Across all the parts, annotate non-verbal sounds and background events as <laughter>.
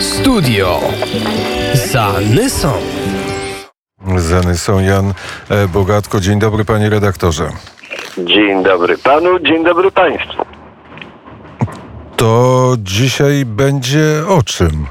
Studio Zanysą. Zanysą Jan e, Bogatko. Dzień dobry panie redaktorze. Dzień dobry panu, dzień dobry państwu. To dzisiaj będzie o czym?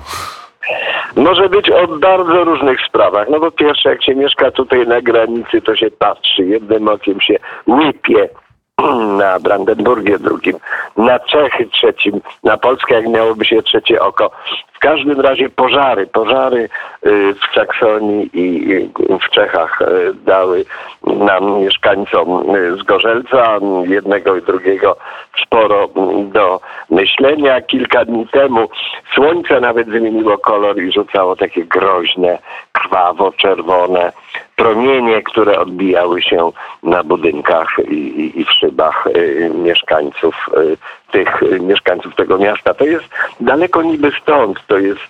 Może być o bardzo różnych sprawach. No po pierwsze, jak się mieszka tutaj na granicy, to się patrzy, jednym okiem się łypie <clears throat> na Brandenburgie drugim, na Czechy trzecim, na Polskę jak miałoby się trzecie oko. W każdym razie pożary, pożary y, w Saksonii i w Czechach y, dały nam mieszkańcom y, z Gorzelca, jednego i drugiego sporo do myślenia. Kilka dni temu słońce nawet zmieniło kolor i rzucało takie groźne, krwawo-czerwone promienie, które odbijały się na budynkach i, i, i w szybach y, mieszkańców y, tych y, mieszkańców tego miasta. To jest daleko niby stąd, to jest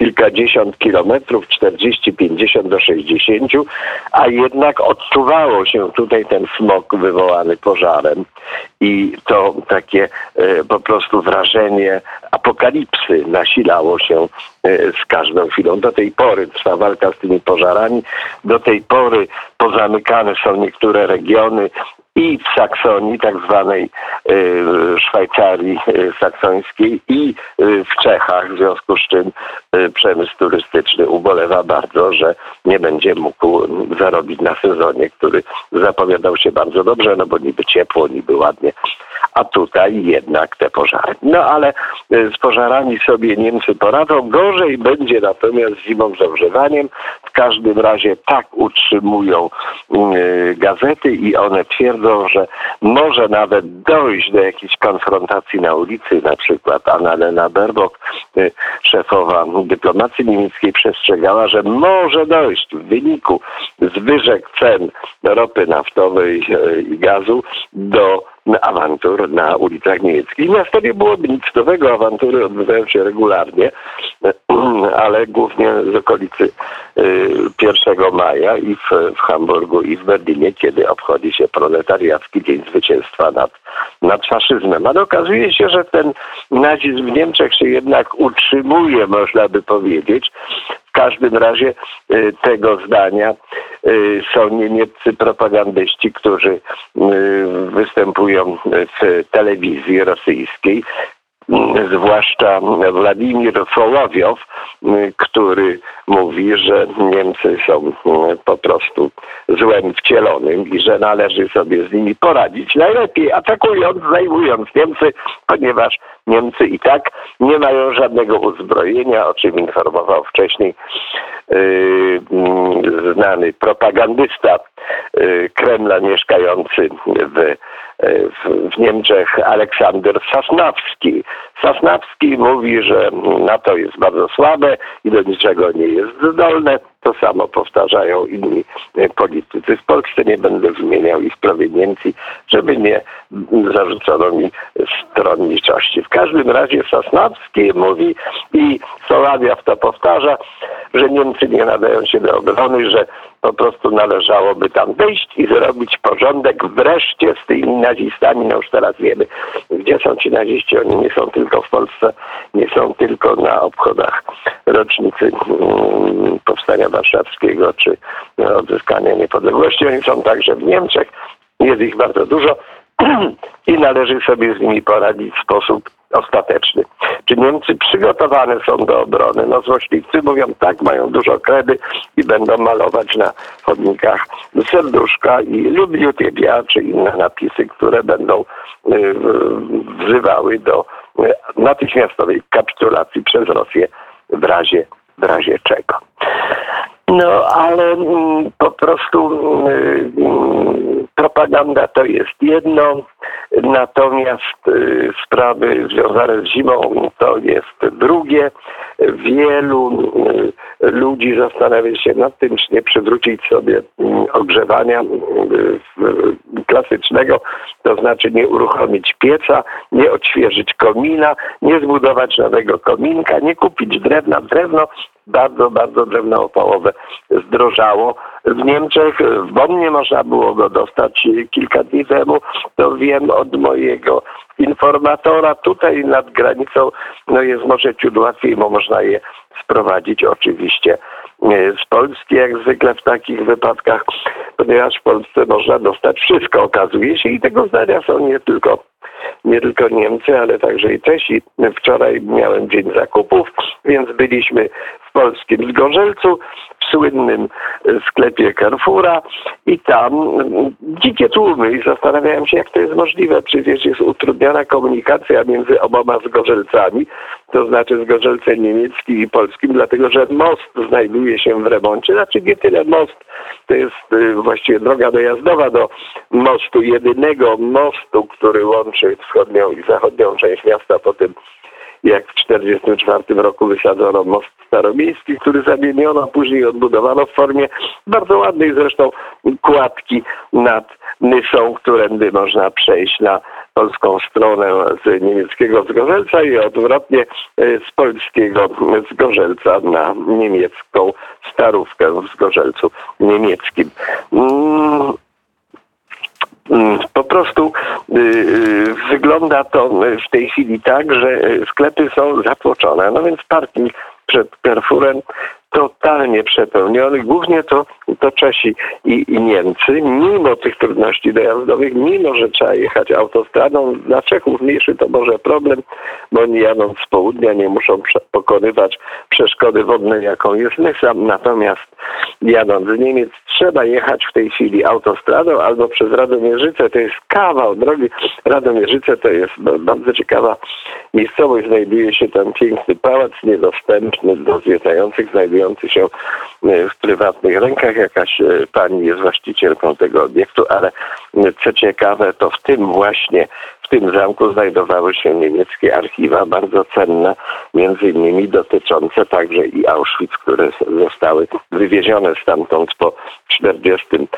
kilkadziesiąt kilometrów, 40, 50 do 60, a jednak odczuwało się tutaj ten smog wywołany pożarem i to takie e, po prostu wrażenie apokalipsy nasilało się e, z każdą chwilą. Do tej pory trwa walka z tymi pożarami, do tej pory pozamykane są niektóre regiony, i w Saksonii, tak zwanej y, Szwajcarii y, saksońskiej i y, w Czechach, w związku z czym przemysł turystyczny ubolewa bardzo, że nie będzie mógł zarobić na sezonie, który zapowiadał się bardzo dobrze, no bo niby ciepło, niby ładnie, a tutaj jednak te pożary. No ale z pożarami sobie Niemcy poradzą, gorzej będzie natomiast zimą z ogrzewaniem. W każdym razie tak utrzymują gazety i one twierdzą, twierdzą, że może nawet dojść do jakiejś konfrontacji na ulicy, na przykład Annalena Baerbock, y, szefowa dyplomacji niemieckiej, przestrzegała, że może dojść w wyniku zwyżek cen ropy naftowej y, i gazu do awantur na ulicach niemieckich. Miasto nie byłoby nic nowego, awantury odbywają się regularnie, <clears throat> ale głównie z okolicy 1 y, maja i w, w Hamburgu i w Berlinie, kiedy obchodzi się proletariacki Dzień Zwycięstwa nad, nad faszyzmem. Ale okazuje się, że ten nazizm w Niemczech się jednak utrzymuje, można by powiedzieć. Każdym razie y, tego zdania y, są niemieccy propagandyści, którzy y, występują w telewizji rosyjskiej zwłaszcza Władimir Sołowiow, który mówi, że Niemcy są po prostu złem wcielonym i że należy sobie z nimi poradzić najlepiej atakując, zajmując Niemcy, ponieważ Niemcy i tak nie mają żadnego uzbrojenia, o czym informował wcześniej yy, znany propagandysta yy, Kremla mieszkający w w, Niemczech Aleksander Sasnawski. Sasnawski mówi, że NATO jest bardzo słabe i do niczego nie jest zdolne. To samo powtarzają inni politycy. W Polsce nie będę wymieniał ich proweniencji, żeby nie zarzucono mi stronniczości. W każdym razie Sosnowski mówi i Soławia to powtarza, że Niemcy nie nadają się do obrony, że po prostu należałoby tam wejść i zrobić porządek wreszcie z tymi nazistami. No już teraz wiemy, gdzie są ci naziści. Oni nie są tylko w Polsce, nie są tylko na obchodach rocznicy mm, powstania warszawskiego czy odzyskania niepodległości. Oni są także w Niemczech. Jest ich bardzo dużo <clears throat> i należy sobie z nimi poradzić w sposób ostateczny. Czy Niemcy przygotowane są do obrony? No złośliwcy mówią tak, mają dużo kredy i będą malować na chodnikach serduszka i lubię ciebie, czy inne napisy, które będą y, wzywały do y, natychmiastowej kapitulacji przez Rosję w razie, w razie czego. No ale mm, po prostu mm, propaganda to jest jedno, natomiast y, sprawy związane z zimą to jest drugie. Wielu y, ludzi zastanawia się nad tym, czy nie przywrócić sobie mm, ogrzewania klasycznego, to znaczy nie uruchomić pieca, nie odświeżyć komina, nie zbudować nowego kominka, nie kupić drewna. Drewno bardzo, bardzo drewno opałowe zdrożało, w Niemczech. W Bonnie można było go dostać kilka dni temu. To wiem od mojego informatora. Tutaj nad granicą no jest może ciut łatwiej, bo można je sprowadzić oczywiście e, z Polski, jak zwykle w takich wypadkach, ponieważ w Polsce można dostać wszystko, okazuje się. I tego zdania są nie tylko nie tylko Niemcy, ale także i Czesi. Wczoraj miałem dzień zakupów, więc byliśmy w polskim Zgorzelcu, w słynnym sklepie Carrefoura i tam dzikie tłumy i zastanawiałem się, jak to jest możliwe. Przecież jest utrudniona komunikacja między oboma Zgorzelcami, to znaczy Zgorzelcem niemieckim i polskim, dlatego że most znajduje się w remoncie. Znaczy nie tyle most, to jest y, właściwie droga dojazdowa do mostu, jedynego mostu, który łączy wschodnią i zachodnią część miasta po tym, jak w 1944 roku wysadzono most staromiejski, który zamieniono, później odbudowano w formie bardzo ładnej zresztą kładki nad Nysą, którędy można przejść na polską stronę z niemieckiego Zgorzelca i odwrotnie e, z polskiego Zgorzelca na niemiecką Starówkę w Zgorzelcu niemieckim. Mm, po prostu y, y, wygląda to w tej chwili tak, że sklepy są zatłoczone. No więc parking przed Carrefourem totalnie przepełniony. Głównie to, to Czesi i, i, Niemcy, mimo tych trudności dojazdowych, mimo że trzeba jechać autostradą, dla Czechów mniejszy to może problem, bo oni jadąc z południa nie muszą pokonywać przeszkody wodnej, jaką jest Nysa, natomiast jadąc z Niemiec trzeba jechać w tej chwili autostradą albo przez Radomierzyce, to jest kawał drogi. Radomierzyce to jest bardzo ciekawa miejscowość, znajduje się tam piękny pałac, niedostępny do zwiedzających, znajduje znajdujący się e, w prywatnych rękach. Jakaś e, pani jest właścicielką tego obiektu, ale e, co ciekawe, to w tym właśnie w tym zamku znajdowały się niemieckie archiwa, bardzo cenne, między innymi dotyczące także i Auschwitz, które zostały wywiezione stamtąd po 1945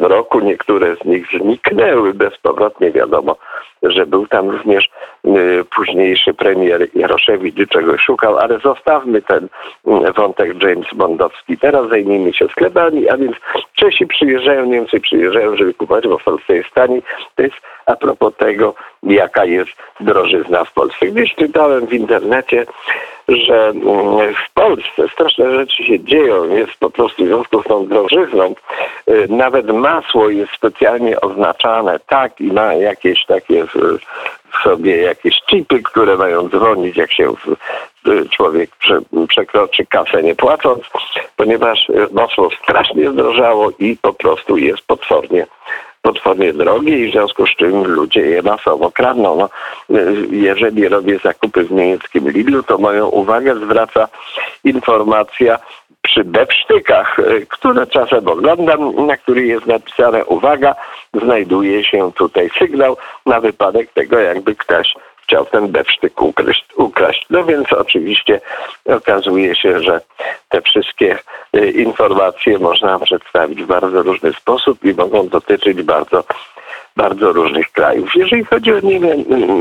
roku. Niektóre z nich zniknęły bezpowrotnie. Wiadomo, że był tam również y, późniejszy premier Jaroszewicz, czegoś szukał, ale zostawmy ten y, wątek James Bondowski. Teraz zajmijmy się sklepami, a więc Czesi przyjeżdżają, Niemcy przyjeżdżają, żeby kupować, bo w Polsce jest taniej. To jest a propos tego, jaka jest drożyzna w Polsce. Gdzieś czytałem w internecie, że mm, w Polsce straszne rzeczy się dzieją, jest po prostu w związku z tą drożyzną. Y, nawet masło jest specjalnie oznaczane tak i ma jakieś takie w, sobie jakieś chipy, które mają dzwonić, jak się człowiek prze, przekroczy kasę nie płacąc, ponieważ masło strasznie zdrożało i po prostu jest potwornie potwornie drogie i w związku z czym ludzie je masowo kradną. No, jeżeli robię zakupy w niemieckim Lidlu, to moją uwagę zwraca informacja przy bewsztykach, które czasem oglądam, na których jest napisane uwaga, znajduje się tutaj sygnał na wypadek tego, jakby ktoś chciał ten bewsztyk ukraść, ukraść. No więc oczywiście okazuje się, że te wszystkie y, informacje można przedstawić w bardzo różny sposób i mogą dotyczyć bardzo bardzo różnych krajów. Jeżeli chodzi o nie,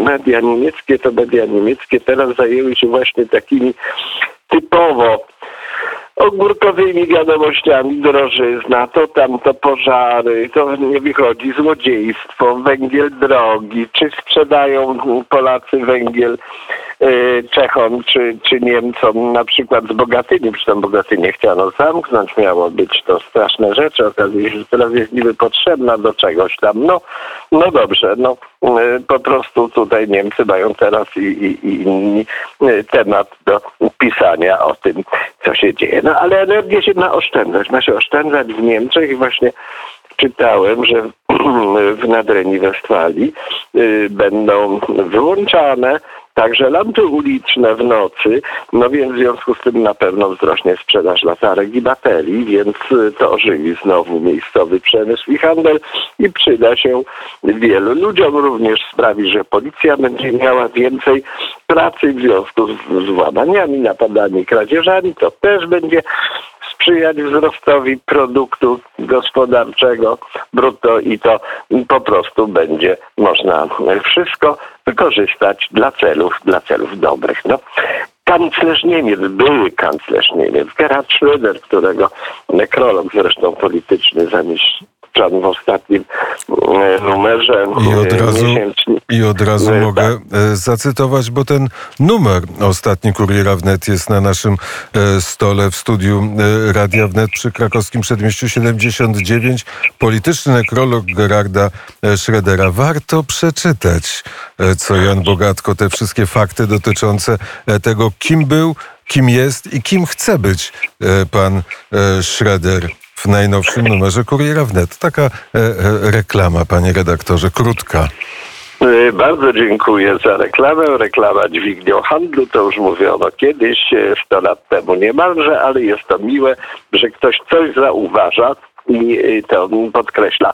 media niemieckie, to media niemieckie teraz zajęły się właśnie takimi typowo ogórkowymi wiadomościami, drożyzna, to tam to pożary, to nie wychodzi, złodziejstwo, węgiel drogi, czy sprzedają Polacy węgiel y, Czechom czy, czy Niemcom, na przykład z Bogatyni, przy tym Bogatynie chciano zamknąć, miało być to straszne rzeczy, okazuje się, że teraz jest niby potrzebna do czegoś tam. No, no dobrze, no y, po prostu tutaj Niemcy mają teraz i, i, i inni temat do pisania o tym, co się dzieje. No ale energię się ma oszczędzać. Ma się oszczędzać w Niemczech i właśnie czytałem, że <clears throat> w Nadrenii Westfalii y, będą wyłączane także lampy uliczne w nocy, no więc w związku z tym na pewno wzrośnie sprzedaż latarek i baterii, więc y, to ożywi znowu miejscowy przemysł i handel i przyda się wielu ludziom. Również sprawi, że policja będzie miała więcej pracy w związku z włamaniami, napadami, kradzieżami. To też będzie sprzyjać wzrostowi produktu gospodarczego brutto i to po prostu będzie można wszystko wykorzystać dla celów, dla celów dobrych. No, kanclerz Niemiec, były kanclerz Niemiec, Gerhard Schröder, którego nekrolog zresztą polityczny zamieszczony w ostatnim e, numerze I od e, razu, miesięcznym. i od razu E, mogę e, zacytować, bo ten numer ostatni Kuriera Wnet jest na naszym e, stole w studiu e, Radia Wnet przy krakowskim przedmieściu 79. Polityczny nekrolog Gerarda e, Schrödera. Warto przeczytać, e, co Jan Bogatko, te wszystkie fakty dotyczące e, tego, kim był, kim jest i kim chce być e, pan e, Schröder w najnowszym numerze Kuriera Wnet. Taka e, reklama, panie redaktorze, krótka. Bardzo dziękuję za reklamę. Reklama dźwignią handlu, to już mówiono kiedyś, e, 100 lat temu niemalże, ale jest to miłe, że ktoś coś zauważa i e, to podkreśla.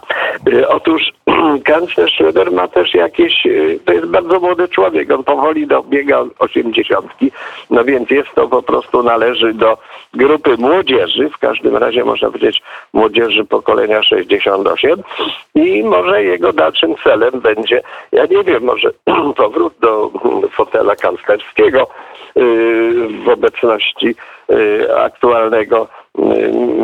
E, Otóż <clears throat> kanclerz Schröder ma też jakieś, e, to jest bardzo młody człowiek, on powoli dobiega osiemdziesiątki, no więc jest to po prostu należy do grupy młodzieży, w każdym razie można powiedzieć młodzieży pokolenia 68 i może jego dalszym celem będzie, ja nie wiem, może <clears throat> powrót do fotela kanclerskiego w obecności aktualnego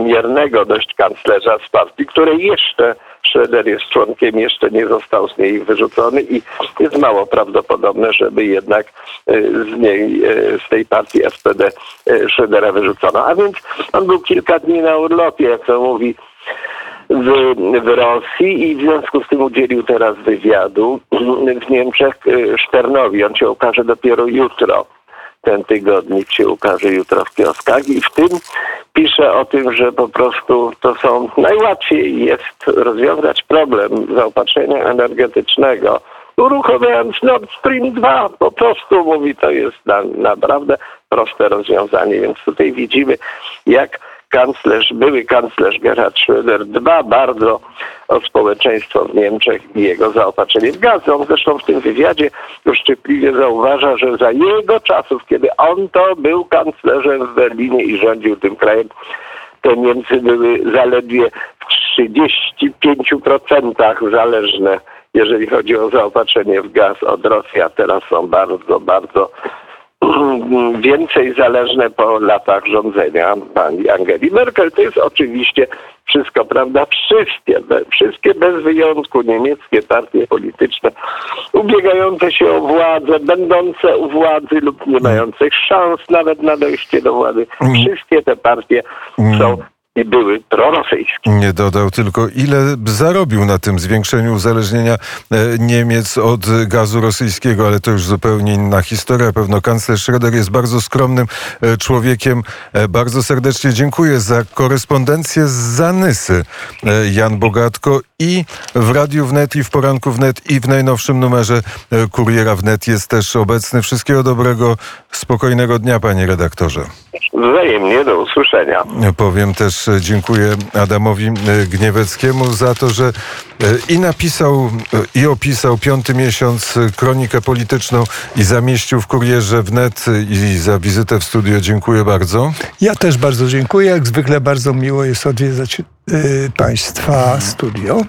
miernego dość kanclerza z partii, której jeszcze Schroeder jest członkiem, jeszcze nie został z niej wyrzucony i jest mało prawdopodobne, żeby jednak yy, z niej, yy, z tej partii SPD Schroedera wyrzucono. A więc on był kilka dni na urlopie, jak to mówi w, w Rosji i w związku z tym udzielił teraz wywiadu w Niemczech y, Szternowi. On się ukaże dopiero jutro. Ten tygodnik się ukaże jutro w kioskach i w tym pisze o tym, że po prostu to są najłatwiej jest rozwiązać problem zaopatrzenia energetycznego uruchamiając Nord Stream 2. Po prostu mówi, to jest na, naprawdę proste rozwiązanie. Więc tutaj widzimy, jak kanclerz, były kanclerz Gerhard Schröder dba bardzo o społeczeństwo w Niemczech i jego zaopatrzenie w gaz. On zresztą w tym wywiadzie uszczypliwie zauważa, że za jego czasów, kiedy on to był kanclerzem w Berlinie i rządził tym krajem, te Niemcy były zaledwie w 35% zależne, jeżeli chodzi o zaopatrzenie w gaz od Rosji, a teraz są bardzo, bardzo <clears throat> więcej zależne po latach rządzenia pani Angeli Merkel. To jest oczywiście wszystko, prawda? Wszystkie, wszystkie bez wyjątku niemieckie partie polityczne ubiegające się o władzę, będące u władzy lub nie mające szans nawet na dojście do władzy. Wszystkie te partie są i były prorosyjskie. Nie dodał tylko, ile zarobił na tym zwiększeniu uzależnienia e, Niemiec od gazu rosyjskiego, ale to już zupełnie inna historia. Pewno kanclerz Schroeder jest bardzo skromnym e, człowiekiem. E, Bardzo serdecznie dziękuję za korespondencję z Zanysy. Jan Bogatko i w Radiu Wnet, i w Poranku Wnet, i w najnowszym numerze Kuriera Wnet jest też obecny. Wszystkiego dobrego, spokojnego dnia, panie redaktorze. Wzajemnie do usłyszenia. Powiem też e, dziękuję Adamowi e, Gnieweckiemu za to, że e, i napisał, i opisał piąty miesiąc kronikę polityczną i zamieścił w kurierze wnet i za wizytę w studio. Dziękuję bardzo. Ja też bardzo dziękuję. Jak zwykle bardzo miło jest odwiedzać y, Państwa studio.